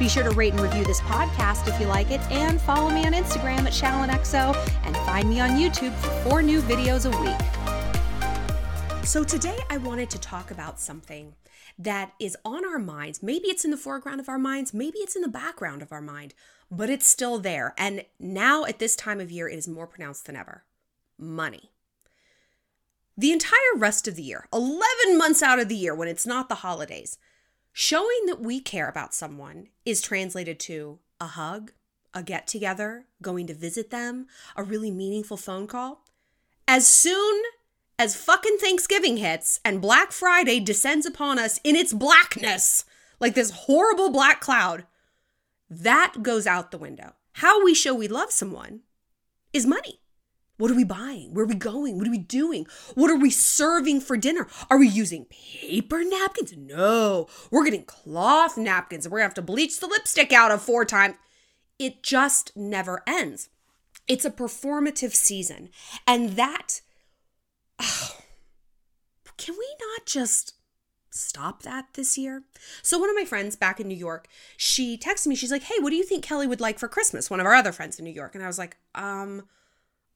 Be sure to rate and review this podcast if you like it, and follow me on Instagram at ShallonXO, and find me on YouTube for four new videos a week. So, today I wanted to talk about something that is on our minds. Maybe it's in the foreground of our minds, maybe it's in the background of our mind, but it's still there. And now at this time of year, it is more pronounced than ever money. The entire rest of the year, 11 months out of the year when it's not the holidays, showing that we care about someone is translated to a hug, a get together, going to visit them, a really meaningful phone call. As soon as fucking Thanksgiving hits and Black Friday descends upon us in its blackness, like this horrible black cloud, that goes out the window. How we show we love someone is money. What are we buying? Where are we going? What are we doing? What are we serving for dinner? Are we using paper napkins? No, we're getting cloth napkins and we're gonna have to bleach the lipstick out of four times. It just never ends. It's a performative season. And that oh, can we not just stop that this year? So, one of my friends back in New York, she texted me, she's like, Hey, what do you think Kelly would like for Christmas? One of our other friends in New York. And I was like, Um,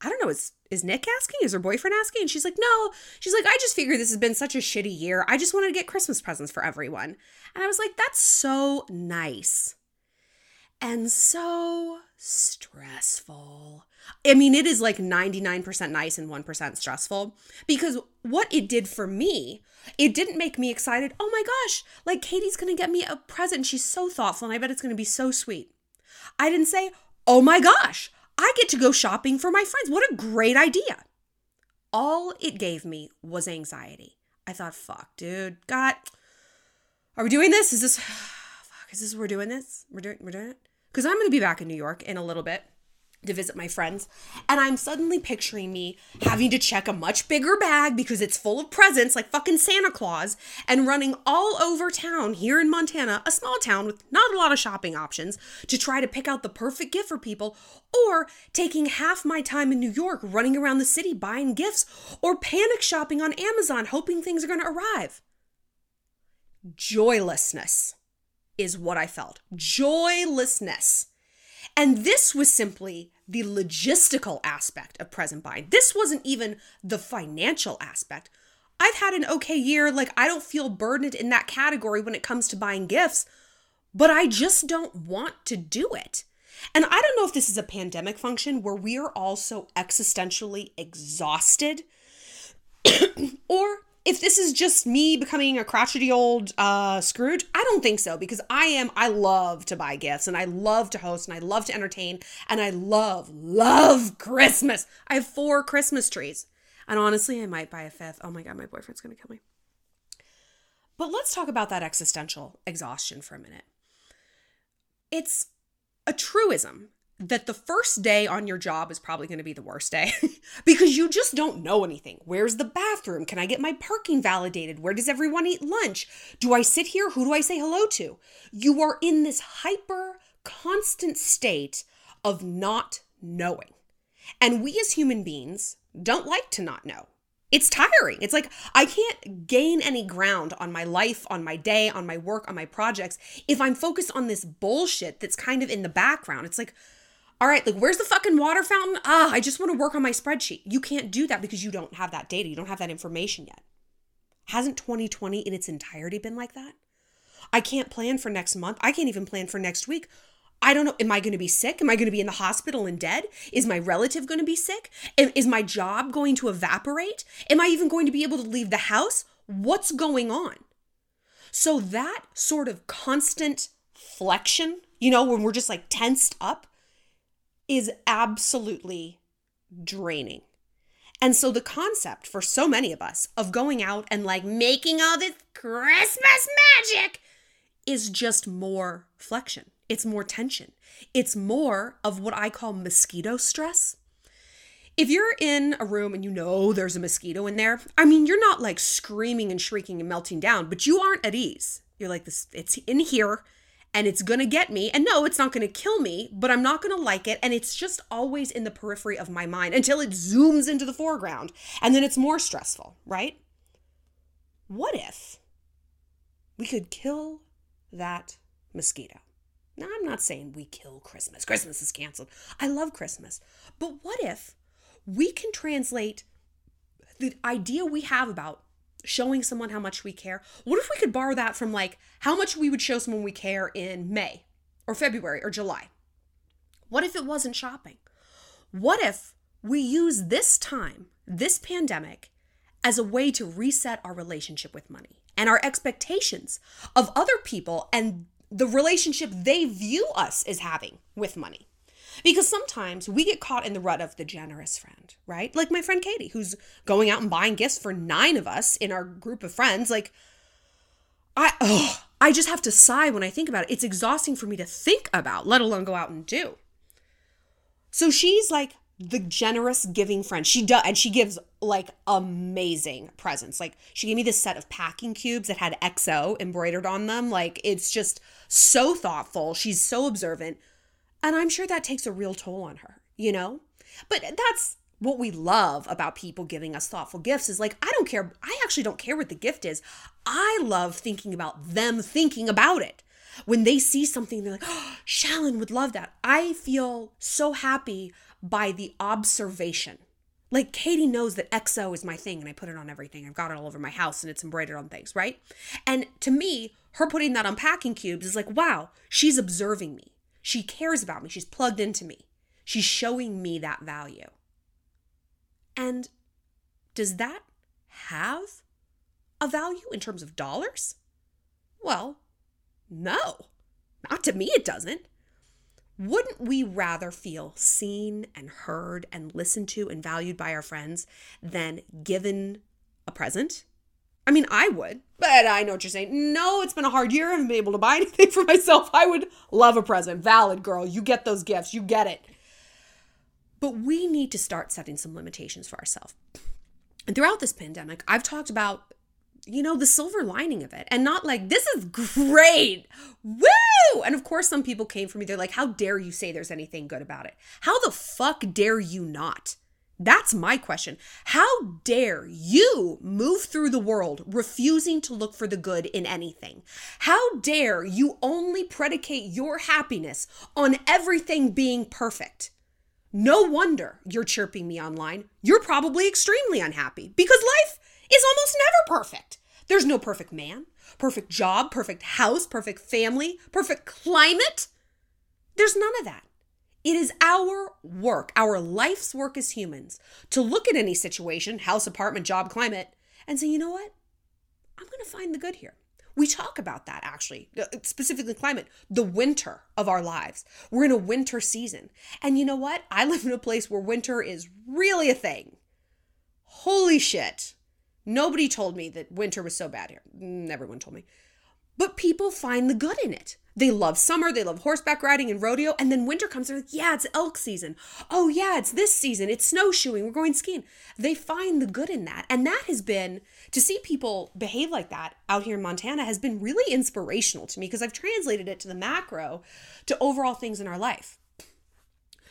I don't know, is is Nick asking? Is her boyfriend asking? And she's like, No. She's like, I just figured this has been such a shitty year. I just wanted to get Christmas presents for everyone. And I was like, That's so nice. And so stressful. I mean, it is like 99% nice and 1% stressful because what it did for me, it didn't make me excited. Oh my gosh, like Katie's gonna get me a present. She's so thoughtful and I bet it's gonna be so sweet. I didn't say, oh my gosh, I get to go shopping for my friends. What a great idea. All it gave me was anxiety. I thought, fuck, dude, God, are we doing this? Is this, fuck, is this, we're doing this? We're doing, we're doing it? Because I'm gonna be back in New York in a little bit to visit my friends. And I'm suddenly picturing me having to check a much bigger bag because it's full of presents like fucking Santa Claus and running all over town here in Montana, a small town with not a lot of shopping options, to try to pick out the perfect gift for people, or taking half my time in New York running around the city buying gifts, or panic shopping on Amazon hoping things are going to arrive. Joylessness is what I felt. Joylessness. And this was simply the logistical aspect of present buying. This wasn't even the financial aspect. I've had an okay year. Like, I don't feel burdened in that category when it comes to buying gifts, but I just don't want to do it. And I don't know if this is a pandemic function where we are all so existentially exhausted, or if this is just me becoming a crotchety old uh, Scrooge, I don't think so because I am, I love to buy gifts and I love to host and I love to entertain and I love, love Christmas. I have four Christmas trees. And honestly, I might buy a fifth. Oh my God, my boyfriend's gonna kill me. But let's talk about that existential exhaustion for a minute. It's a truism that the first day on your job is probably going to be the worst day because you just don't know anything. Where's the bathroom? Can I get my parking validated? Where does everyone eat lunch? Do I sit here? Who do I say hello to? You are in this hyper constant state of not knowing. And we as human beings don't like to not know. It's tiring. It's like I can't gain any ground on my life, on my day, on my work, on my projects if I'm focused on this bullshit that's kind of in the background. It's like, all right, like where's the fucking water fountain? Ah, I just want to work on my spreadsheet. You can't do that because you don't have that data. You don't have that information yet. Hasn't 2020 in its entirety been like that? I can't plan for next month. I can't even plan for next week. I don't know. Am I going to be sick? Am I going to be in the hospital and dead? Is my relative going to be sick? Is my job going to evaporate? Am I even going to be able to leave the house? What's going on? So, that sort of constant flexion, you know, when we're just like tensed up, is absolutely draining. And so the concept for so many of us of going out and like making all this Christmas magic is just more flexion. It's more tension. It's more of what I call mosquito stress. if you're in a room and you know there's a mosquito in there, I mean, you're not like screaming and shrieking and melting down, but you aren't at ease. You're like this it's in here and it's going to get me. And no, it's not going to kill me, but I'm not going to like it and it's just always in the periphery of my mind until it zooms into the foreground and then it's more stressful, right? What if we could kill that mosquito? Now, I'm not saying we kill Christmas. Christmas is canceled. I love Christmas. But what if we can translate the idea we have about showing someone how much we care. What if we could borrow that from like how much we would show someone we care in May or February or July? What if it wasn't shopping? What if we use this time, this pandemic, as a way to reset our relationship with money and our expectations of other people and the relationship they view us as having with money? Because sometimes we get caught in the rut of the generous friend, right? Like my friend Katie, who's going out and buying gifts for nine of us in our group of friends. Like, I, oh, I just have to sigh when I think about it. It's exhausting for me to think about, let alone go out and do. So she's like the generous giving friend. She does, and she gives like amazing presents. Like she gave me this set of packing cubes that had XO embroidered on them. Like it's just so thoughtful. She's so observant. And I'm sure that takes a real toll on her, you know? But that's what we love about people giving us thoughtful gifts is like, I don't care. I actually don't care what the gift is. I love thinking about them thinking about it. When they see something, they're like, oh, Shallon would love that. I feel so happy by the observation. Like Katie knows that XO is my thing and I put it on everything. I've got it all over my house and it's embroidered on things, right? And to me, her putting that on packing cubes is like, wow, she's observing me. She cares about me. She's plugged into me. She's showing me that value. And does that have a value in terms of dollars? Well, no. Not to me, it doesn't. Wouldn't we rather feel seen and heard and listened to and valued by our friends than given a present? I mean, I would, but I know what you're saying. No, it's been a hard year. I haven't been able to buy anything for myself. I would love a present. Valid, girl. You get those gifts. You get it. But we need to start setting some limitations for ourselves. And throughout this pandemic, I've talked about, you know, the silver lining of it and not like, this is great. Woo! And of course, some people came for me. They're like, how dare you say there's anything good about it? How the fuck dare you not? That's my question. How dare you move through the world refusing to look for the good in anything? How dare you only predicate your happiness on everything being perfect? No wonder you're chirping me online. You're probably extremely unhappy because life is almost never perfect. There's no perfect man, perfect job, perfect house, perfect family, perfect climate. There's none of that. It is our work, our life's work as humans, to look at any situation, house, apartment, job, climate, and say, you know what? I'm going to find the good here. We talk about that actually, uh, specifically climate, the winter of our lives. We're in a winter season. And you know what? I live in a place where winter is really a thing. Holy shit. Nobody told me that winter was so bad here. Everyone told me. But people find the good in it. They love summer, they love horseback riding and rodeo, and then winter comes, they're like, yeah, it's elk season. Oh, yeah, it's this season, it's snowshoeing, we're going skiing. They find the good in that. And that has been, to see people behave like that out here in Montana has been really inspirational to me because I've translated it to the macro to overall things in our life.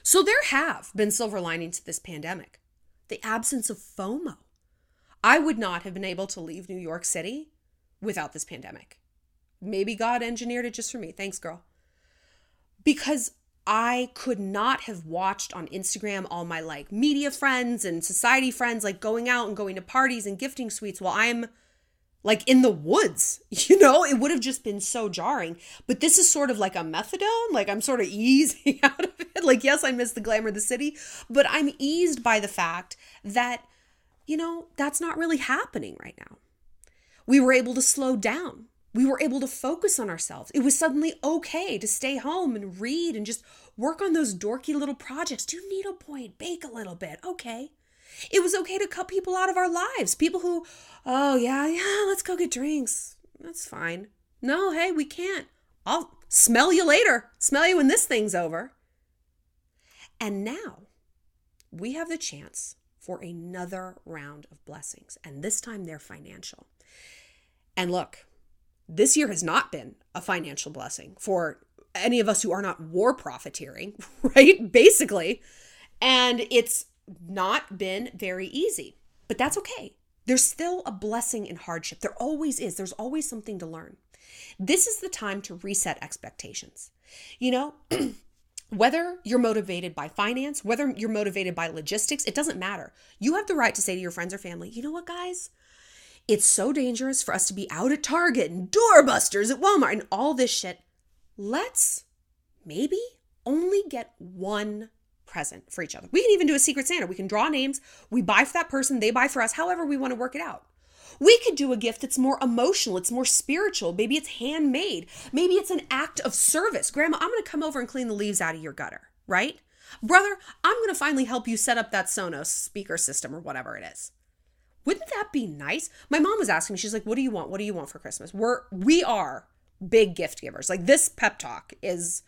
So there have been silver linings to this pandemic. The absence of FOMO. I would not have been able to leave New York City without this pandemic. Maybe God engineered it just for me. Thanks, girl. Because I could not have watched on Instagram all my like media friends and society friends like going out and going to parties and gifting suites while I'm like in the woods. You know, it would have just been so jarring. But this is sort of like a methadone. Like I'm sort of easing out of it. Like, yes, I miss the glamour of the city, but I'm eased by the fact that, you know, that's not really happening right now. We were able to slow down we were able to focus on ourselves. It was suddenly okay to stay home and read and just work on those dorky little projects. Do needlepoint, bake a little bit. Okay. It was okay to cut people out of our lives. People who, oh, yeah, yeah, let's go get drinks. That's fine. No, hey, we can't. I'll smell you later. Smell you when this thing's over. And now we have the chance for another round of blessings, and this time they're financial. And look, this year has not been a financial blessing for any of us who are not war profiteering, right? Basically. And it's not been very easy, but that's okay. There's still a blessing in hardship. There always is. There's always something to learn. This is the time to reset expectations. You know, whether you're motivated by finance, whether you're motivated by logistics, it doesn't matter. You have the right to say to your friends or family, you know what, guys? It's so dangerous for us to be out at Target and doorbusters at Walmart and all this shit. Let's maybe only get one present for each other. We can even do a secret Santa. We can draw names. We buy for that person, they buy for us, however we want to work it out. We could do a gift that's more emotional, it's more spiritual. Maybe it's handmade. Maybe it's an act of service. Grandma, I'm going to come over and clean the leaves out of your gutter, right? Brother, I'm going to finally help you set up that Sonos speaker system or whatever it is. Wouldn't that be nice? My mom was asking me, she's like, "What do you want? What do you want for Christmas?" We're we are big gift givers. Like this pep talk is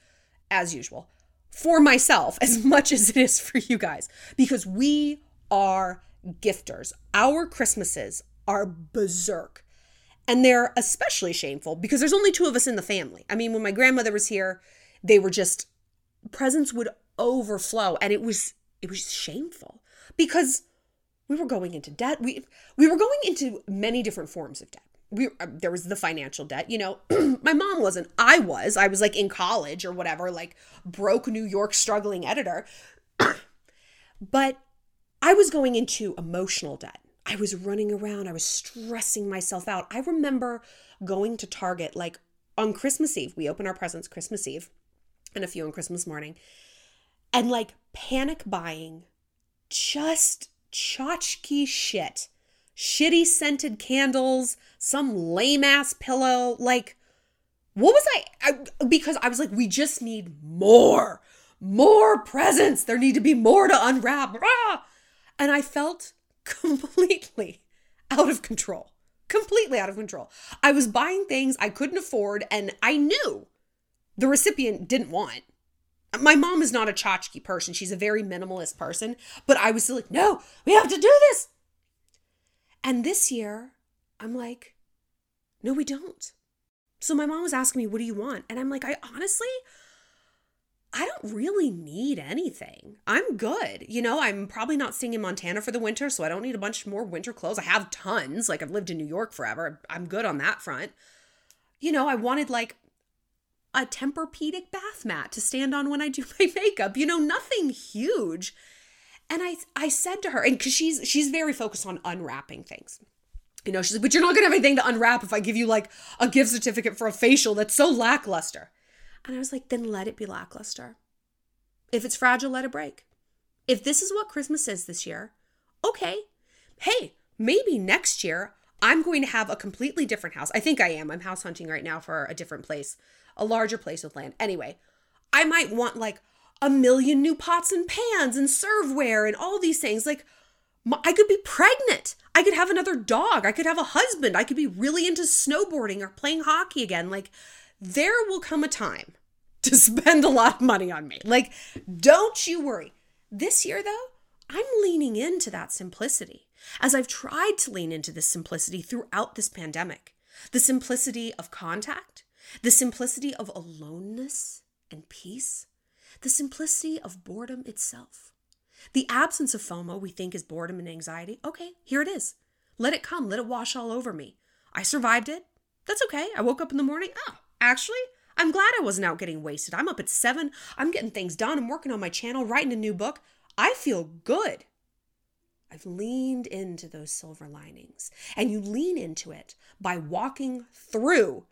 as usual for myself as much as it is for you guys because we are gifters. Our Christmases are berserk. And they're especially shameful because there's only two of us in the family. I mean, when my grandmother was here, they were just presents would overflow and it was it was shameful because we were going into debt. We we were going into many different forms of debt. We uh, there was the financial debt. You know, my mom wasn't. I was. I was like in college or whatever, like broke New York struggling editor. but I was going into emotional debt. I was running around. I was stressing myself out. I remember going to Target like on Christmas Eve. We open our presents Christmas Eve and a few on Christmas morning. And like panic buying just tchotchke shit. Shitty scented candles, some lame ass pillow. Like, what was I, I? Because I was like, we just need more, more presents. There need to be more to unwrap. And I felt completely out of control. Completely out of control. I was buying things I couldn't afford, and I knew the recipient didn't want my mom is not a tchotchke person. She's a very minimalist person. But I was still like, no, we have to do this. And this year, I'm like, no, we don't. So my mom was asking me, what do you want? And I'm like, I honestly, I don't really need anything. I'm good. You know, I'm probably not staying in Montana for the winter, so I don't need a bunch more winter clothes. I have tons. Like, I've lived in New York forever. I'm good on that front. You know, I wanted like a Tempur-Pedic bath mat to stand on when I do my makeup. You know, nothing huge. And I I said to her, and because she's she's very focused on unwrapping things. You know, she's like, but you're not gonna have anything to unwrap if I give you like a gift certificate for a facial that's so lackluster. And I was like, then let it be lackluster. If it's fragile, let it break. If this is what Christmas is this year, okay. Hey, maybe next year I'm going to have a completely different house. I think I am. I'm house hunting right now for a different place a larger place with land. Anyway, I might want like a million new pots and pans and serveware and all these things. Like, I could be pregnant. I could have another dog. I could have a husband. I could be really into snowboarding or playing hockey again. Like, there will come a time to spend a lot of money on me. Like, don't you worry. This year, though, I'm leaning into that simplicity as I've tried to lean into this simplicity throughout this pandemic. The simplicity of contact, the simplicity of aloneness and peace, the simplicity of boredom itself. The absence of FOMO we think is boredom and anxiety. Okay, here it is. Let it come, let it wash all over me. I survived it. That's okay. I woke up in the morning. Oh, actually, I'm glad I wasn't out getting wasted. I'm up at seven. I'm getting things done. I'm working on my channel, writing a new book. I feel good. I've leaned into those silver linings. And you lean into it by walking through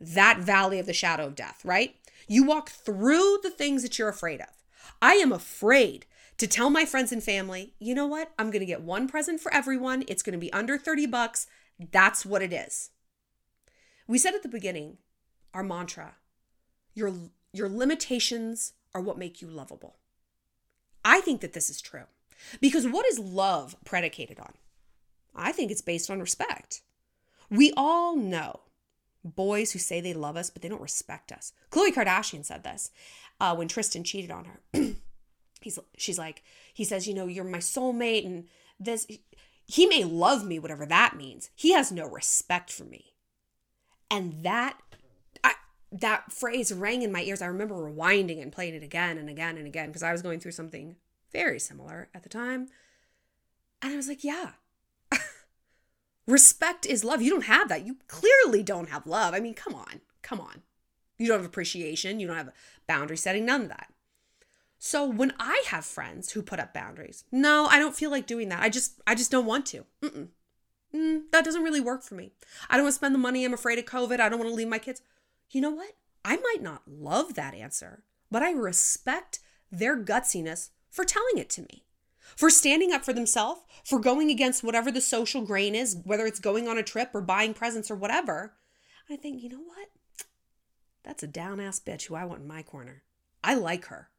that valley of the shadow of death, right? You walk through the things that you're afraid of. I am afraid to tell my friends and family, you know what? I'm going to get one present for everyone. It's going to be under 30 bucks. That's what it is. We said at the beginning, our mantra, your your limitations are what make you lovable. I think that this is true. Because what is love predicated on? I think it's based on respect. We all know boys who say they love us, but they don't respect us. Khloe Kardashian said this uh, when Tristan cheated on her. he's she's like he says, you know, you're my soulmate and this he may love me whatever that means. He has no respect for me. And that I, that phrase rang in my ears. I remember rewinding and playing it again and again and again because I was going through something very similar at the time. And I was like, yeah. Respect is love. You don't have that. You clearly don't have love. I mean, come on. Come on. You don't have appreciation. You don't have boundary setting, none of that. So when I have friends who put up boundaries, no, I don't feel like doing that. I just, I just don't want to. Mm-mm. Mm, that doesn't really work for me. I don't want to spend the money. I'm afraid of COVID. I don't want to leave my kids. You know what? I might not love that answer, but I respect their gutsiness for telling it to me, for standing up for themselves, for going against whatever the social grain is, whether it's going on a trip or buying presents or whatever. I think, you know what? That's a down ass bitch who I want in my corner. I like her.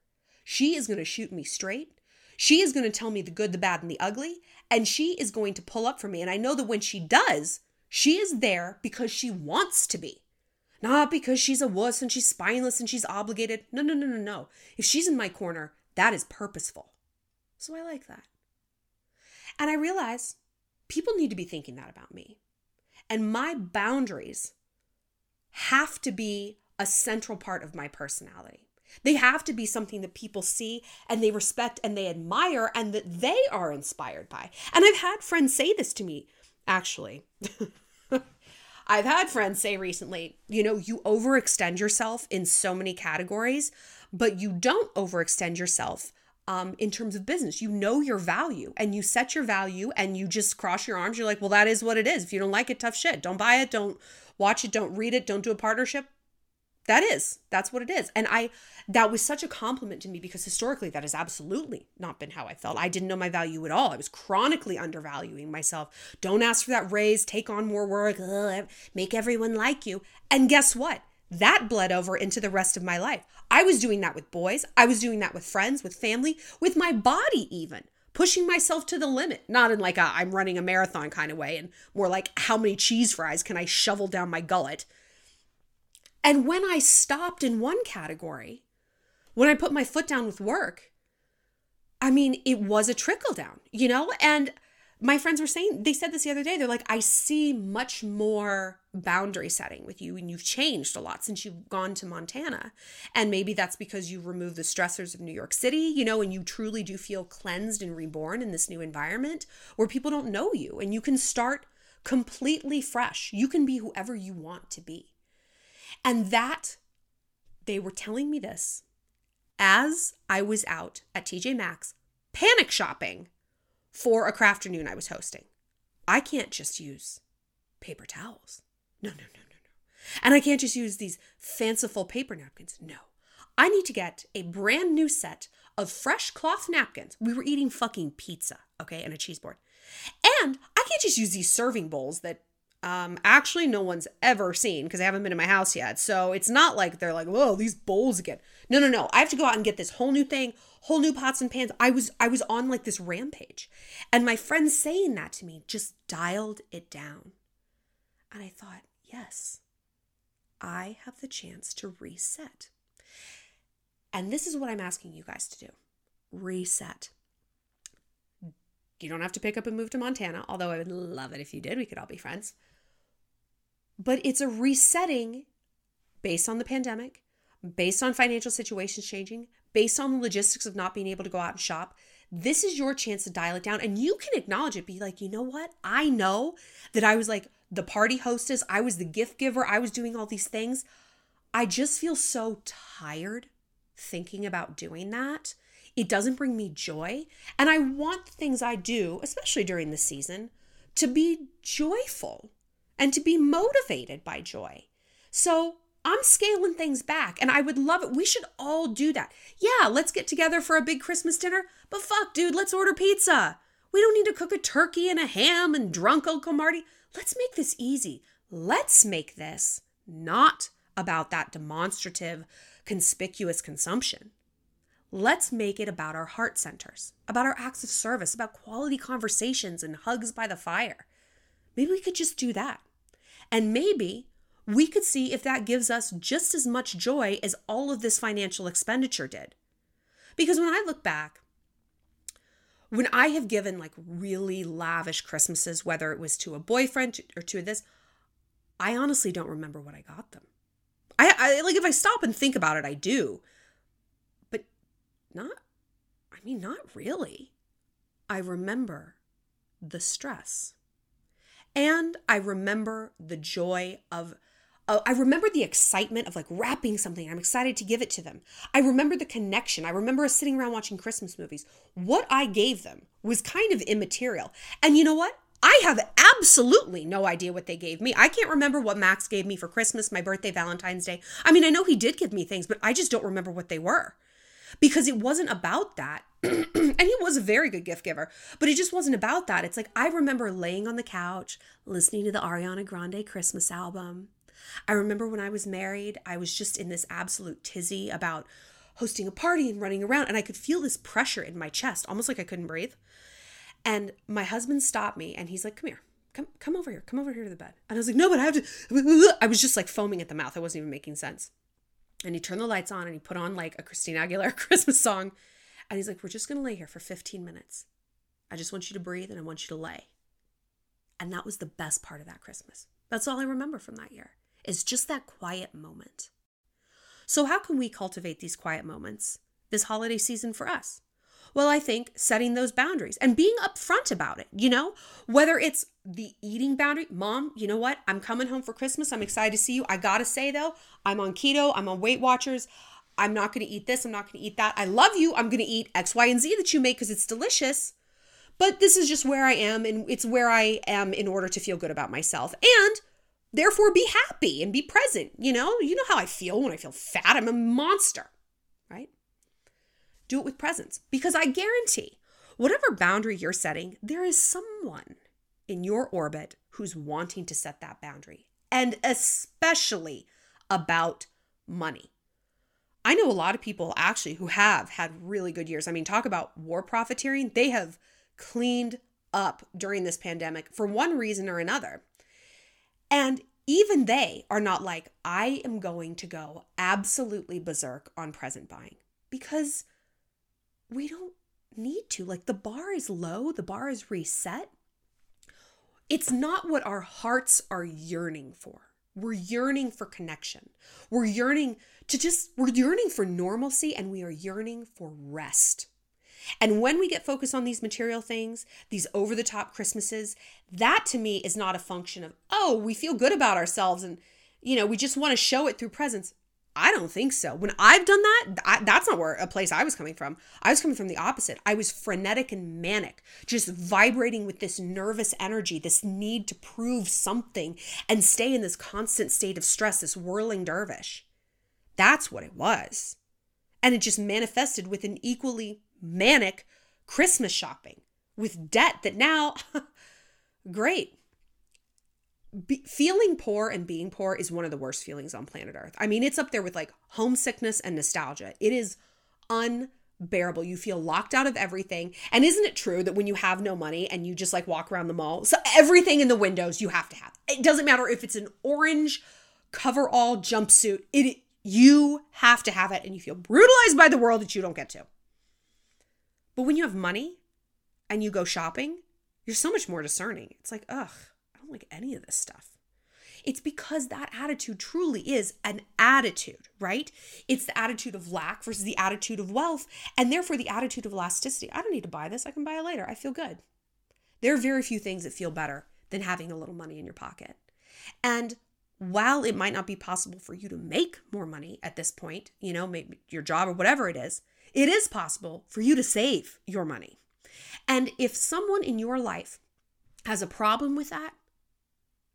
She is going to shoot me straight. She is going to tell me the good, the bad, and the ugly. And she is going to pull up for me. And I know that when she does, she is there because she wants to be. Not because she's a wuss and she's spineless and she's obligated. No, no, no, no, no. If she's in my corner, that is purposeful. So I like that. And I realize people need to be thinking that about me. And my boundaries have to be a central part of my personality. They have to be something that people see and they respect and they admire and that they are inspired by. And I've had friends say this to me, actually. I've had friends say recently, you know, you overextend yourself in so many categories, but you don't overextend yourself um, in terms of business. You know your value and you set your value and you just cross your arms. You're like, well, that is what it is. If you don't like it, tough shit. Don't buy it. Don't watch it. Don't read it. Don't do a partnership that is that's what it is and i that was such a compliment to me because historically that has absolutely not been how i felt i didn't know my value at all i was chronically undervaluing myself don't ask for that raise take on more work ugh, make everyone like you and guess what that bled over into the rest of my life i was doing that with boys. I was doing that with friends with family with my body even pushing myself to the limit. Not in like a i'm running a marathon kind of way and more like how many cheese fries can i shovel down my gullet? And when I stopped in one category, when I put my foot down with work, I mean, it was a trickle down, you know? And my friends were saying, they said this the other day. They're like, I see much more boundary setting with you, and you've changed a lot since you've gone to Montana. And maybe that's because you removed the stressors of New York City, you know, and you truly do feel cleansed and reborn in this new environment where people don't know you and you can start completely fresh. You can be whoever you want to be. And that, they were telling me this as I was out at TJ Maxx panic shopping for a craft afternoon I was hosting. I can't just use paper towels. No, no, no, no, no. And I can't just use these fanciful paper napkins. No. I need to get a brand new set of fresh cloth napkins. We were eating fucking pizza, okay, and a cheese board. And I can't just use these serving bowls that um, actually no one's ever seen because I haven't been in my house yet. So it's not like they're like, whoa, these bowls again. No, no, no. I have to go out and get this whole new thing, whole new pots and pans. I was I was on like this rampage. And my friend saying that to me just dialed it down. And I thought, yes, I have the chance to reset. And this is what I'm asking you guys to do. Reset. You don't have to pick up and move to Montana, although I would love it if you did. We could all be friends but it's a resetting based on the pandemic, based on financial situations changing, based on the logistics of not being able to go out and shop. This is your chance to dial it down and you can acknowledge it. Be like, you know what? I know that I was like the party hostess, I was the gift giver, I was doing all these things. I just feel so tired thinking about doing that. It doesn't bring me joy. And I want the things I do, especially during the season, to be joyful and to be motivated by joy. So I'm scaling things back and I would love it. We should all do that. Yeah, let's get together for a big Christmas dinner, but fuck, dude, let's order pizza. We don't need to cook a turkey and a ham and drunk Uncle Marty. Let's make this easy. Let's make this not about that demonstrative, conspicuous consumption. Let's make it about our heart centers, about our acts of service, about quality conversations and hugs by the fire. Maybe we could just do that. And maybe we could see if that gives us just as much joy as all of this financial expenditure did. Because when I look back, when I have given like really lavish Christmases, whether it was to a boyfriend or to this, I honestly don't remember what I got them. I, I like if I stop and think about it, I do. But not I mean not really. I remember the stress. And I remember the joy of uh, I remember the excitement of like wrapping something. I'm excited to give it to them. I remember the connection. I remember us sitting around watching Christmas movies. What I gave them was kind of immaterial. And you know what? I have absolutely no idea what they gave me. I can't remember what Max gave me for Christmas, my birthday, Valentine's Day. I mean, I know he did give me things, but I just don't remember what they were because it wasn't about that. and he was a very good gift giver, but it just wasn't about that. It's like I remember laying on the couch listening to the Ariana Grande Christmas album. I remember when I was married, I was just in this absolute tizzy about hosting a party and running around, and I could feel this pressure in my chest, almost like I couldn't breathe. And my husband stopped me and he's like, Come here, come, come over here, come over here to the bed. And I was like, No, but I have to. I was just like foaming at the mouth. I wasn't even making sense. And he turned the lights on and he put on like a Christina Aguilera Christmas song. And he's like, We're just going to lay here for 15 minutes. I just want you to breathe and I want you to lay. And that was the best part of that Christmas. That's all I remember from that year, is just that quiet moment. So, how can we cultivate these quiet moments this holiday season for us? Well, I think setting those boundaries and being upfront about it, you know, whether it's the eating boundary, mom, you know what? I'm coming home for Christmas. I'm excited to see you. I gotta say though, I'm on keto, I'm on Weight Watchers. I'm not gonna eat this, I'm not gonna eat that. I love you. I'm gonna eat X, Y, and Z that you make because it's delicious. But this is just where I am, and it's where I am in order to feel good about myself. And therefore be happy and be present. You know, you know how I feel when I feel fat. I'm a monster? Do it with presence because I guarantee whatever boundary you're setting, there is someone in your orbit who's wanting to set that boundary, and especially about money. I know a lot of people actually who have had really good years. I mean, talk about war profiteering. They have cleaned up during this pandemic for one reason or another. And even they are not like, I am going to go absolutely berserk on present buying because we don't need to. Like the bar is low, the bar is reset. It's not what our hearts are yearning for. We're yearning for connection. We're yearning to just, we're yearning for normalcy and we are yearning for rest. And when we get focused on these material things, these over the top Christmases, that to me is not a function of, oh, we feel good about ourselves and, you know, we just want to show it through presents. I don't think so. When I've done that, I, that's not where a place I was coming from. I was coming from the opposite. I was frenetic and manic, just vibrating with this nervous energy, this need to prove something and stay in this constant state of stress, this whirling dervish. That's what it was. And it just manifested with an equally manic Christmas shopping with debt that now, great be, feeling poor and being poor is one of the worst feelings on planet Earth. I mean, it's up there with like homesickness and nostalgia. It is unbearable. You feel locked out of everything. And isn't it true that when you have no money and you just like walk around the mall, so everything in the windows you have to have. It doesn't matter if it's an orange cover all jumpsuit. It you have to have it and you feel brutalized by the world that you don't get to. But when you have money and you go shopping, you're so much more discerning. It's like, ugh, like any of this stuff. It's because that attitude truly is an attitude, right? It's the attitude of lack versus the attitude of wealth, and therefore the attitude of elasticity. I don't need to buy this, I can buy it later. I feel good. There are very few things that feel better than having a little money in your pocket. And while it might not be possible for you to make more money at this point, you know, maybe your job or whatever it is, it is possible for you to save your money. And if someone in your life has a problem with that,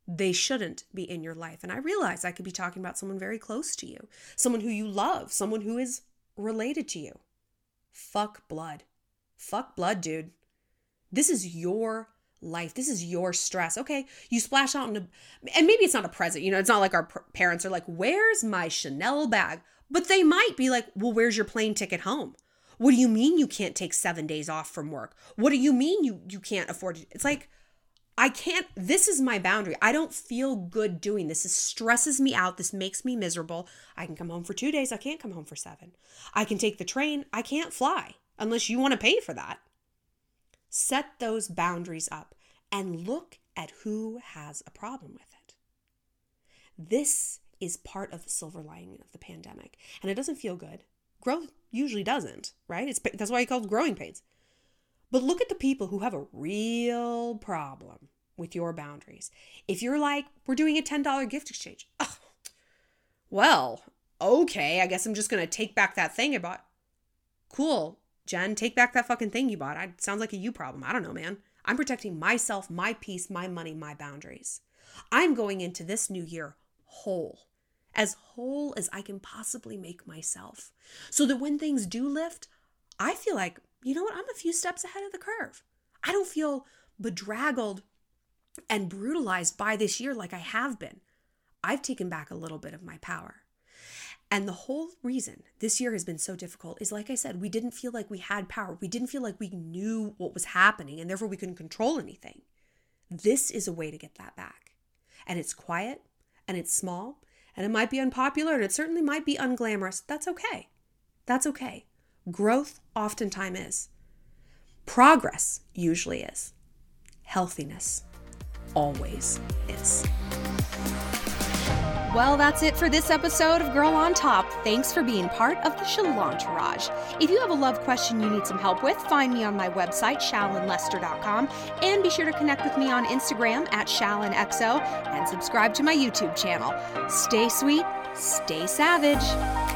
they shouldn't be in your life. And I realize I could be talking about someone very close to you, someone who you love, someone who is related to you. Fuck blood. Fuck blood, dude. This is your life. This is your stress. Okay, you splash out into, and maybe it's not a present. You know, it's not like our parents are like, "Where's my Chanel bag?" But they might be like, "Well, where's your plane ticket home?" What do you mean you can't take seven days off from work? What do you mean you you can't afford it? It's like I can't, this is my boundary. I don't feel good doing this. This stresses me out. This makes me miserable. I can come home for two days. I can't come home for seven. I can take the train. I can't fly unless you want to pay for that. Set those boundaries up and look at who has a problem with it. This is part of the silver lining of the pandemic. And it doesn't feel good. Growth usually doesn't, right? It's, that's why it's called growing pains. But look at the people who have a real problem with your boundaries. If you're like, we're doing a $10 gift exchange. Oh, well, okay, I guess I'm just going to take back that thing I bought. Cool, Jen, take back that fucking thing you bought. It sounds like a you problem. I don't know, man. I'm protecting myself, my peace, my money, my boundaries. I'm going into this new year whole, as whole as I can possibly make myself. So that when things do lift, I feel like you know what? I'm a few steps ahead of the curve. I don't feel bedraggled and brutalized by this year like I have been. I've taken back a little bit of my power. And the whole reason this year has been so difficult is like I said, we didn't feel like we had power. We didn't feel like we knew what was happening and therefore we couldn't control anything. This is a way to get that back. And it's quiet and it's small and it might be unpopular and it certainly might be unglamorous. That's okay. That's okay. Growth oftentimes is. Progress usually is. Healthiness always is. Well, that's it for this episode of Girl on Top. Thanks for being part of the Shalantourage. If you have a love question you need some help with, find me on my website, shallonlester.com, and be sure to connect with me on Instagram at shallonxo and subscribe to my YouTube channel. Stay sweet, stay savage.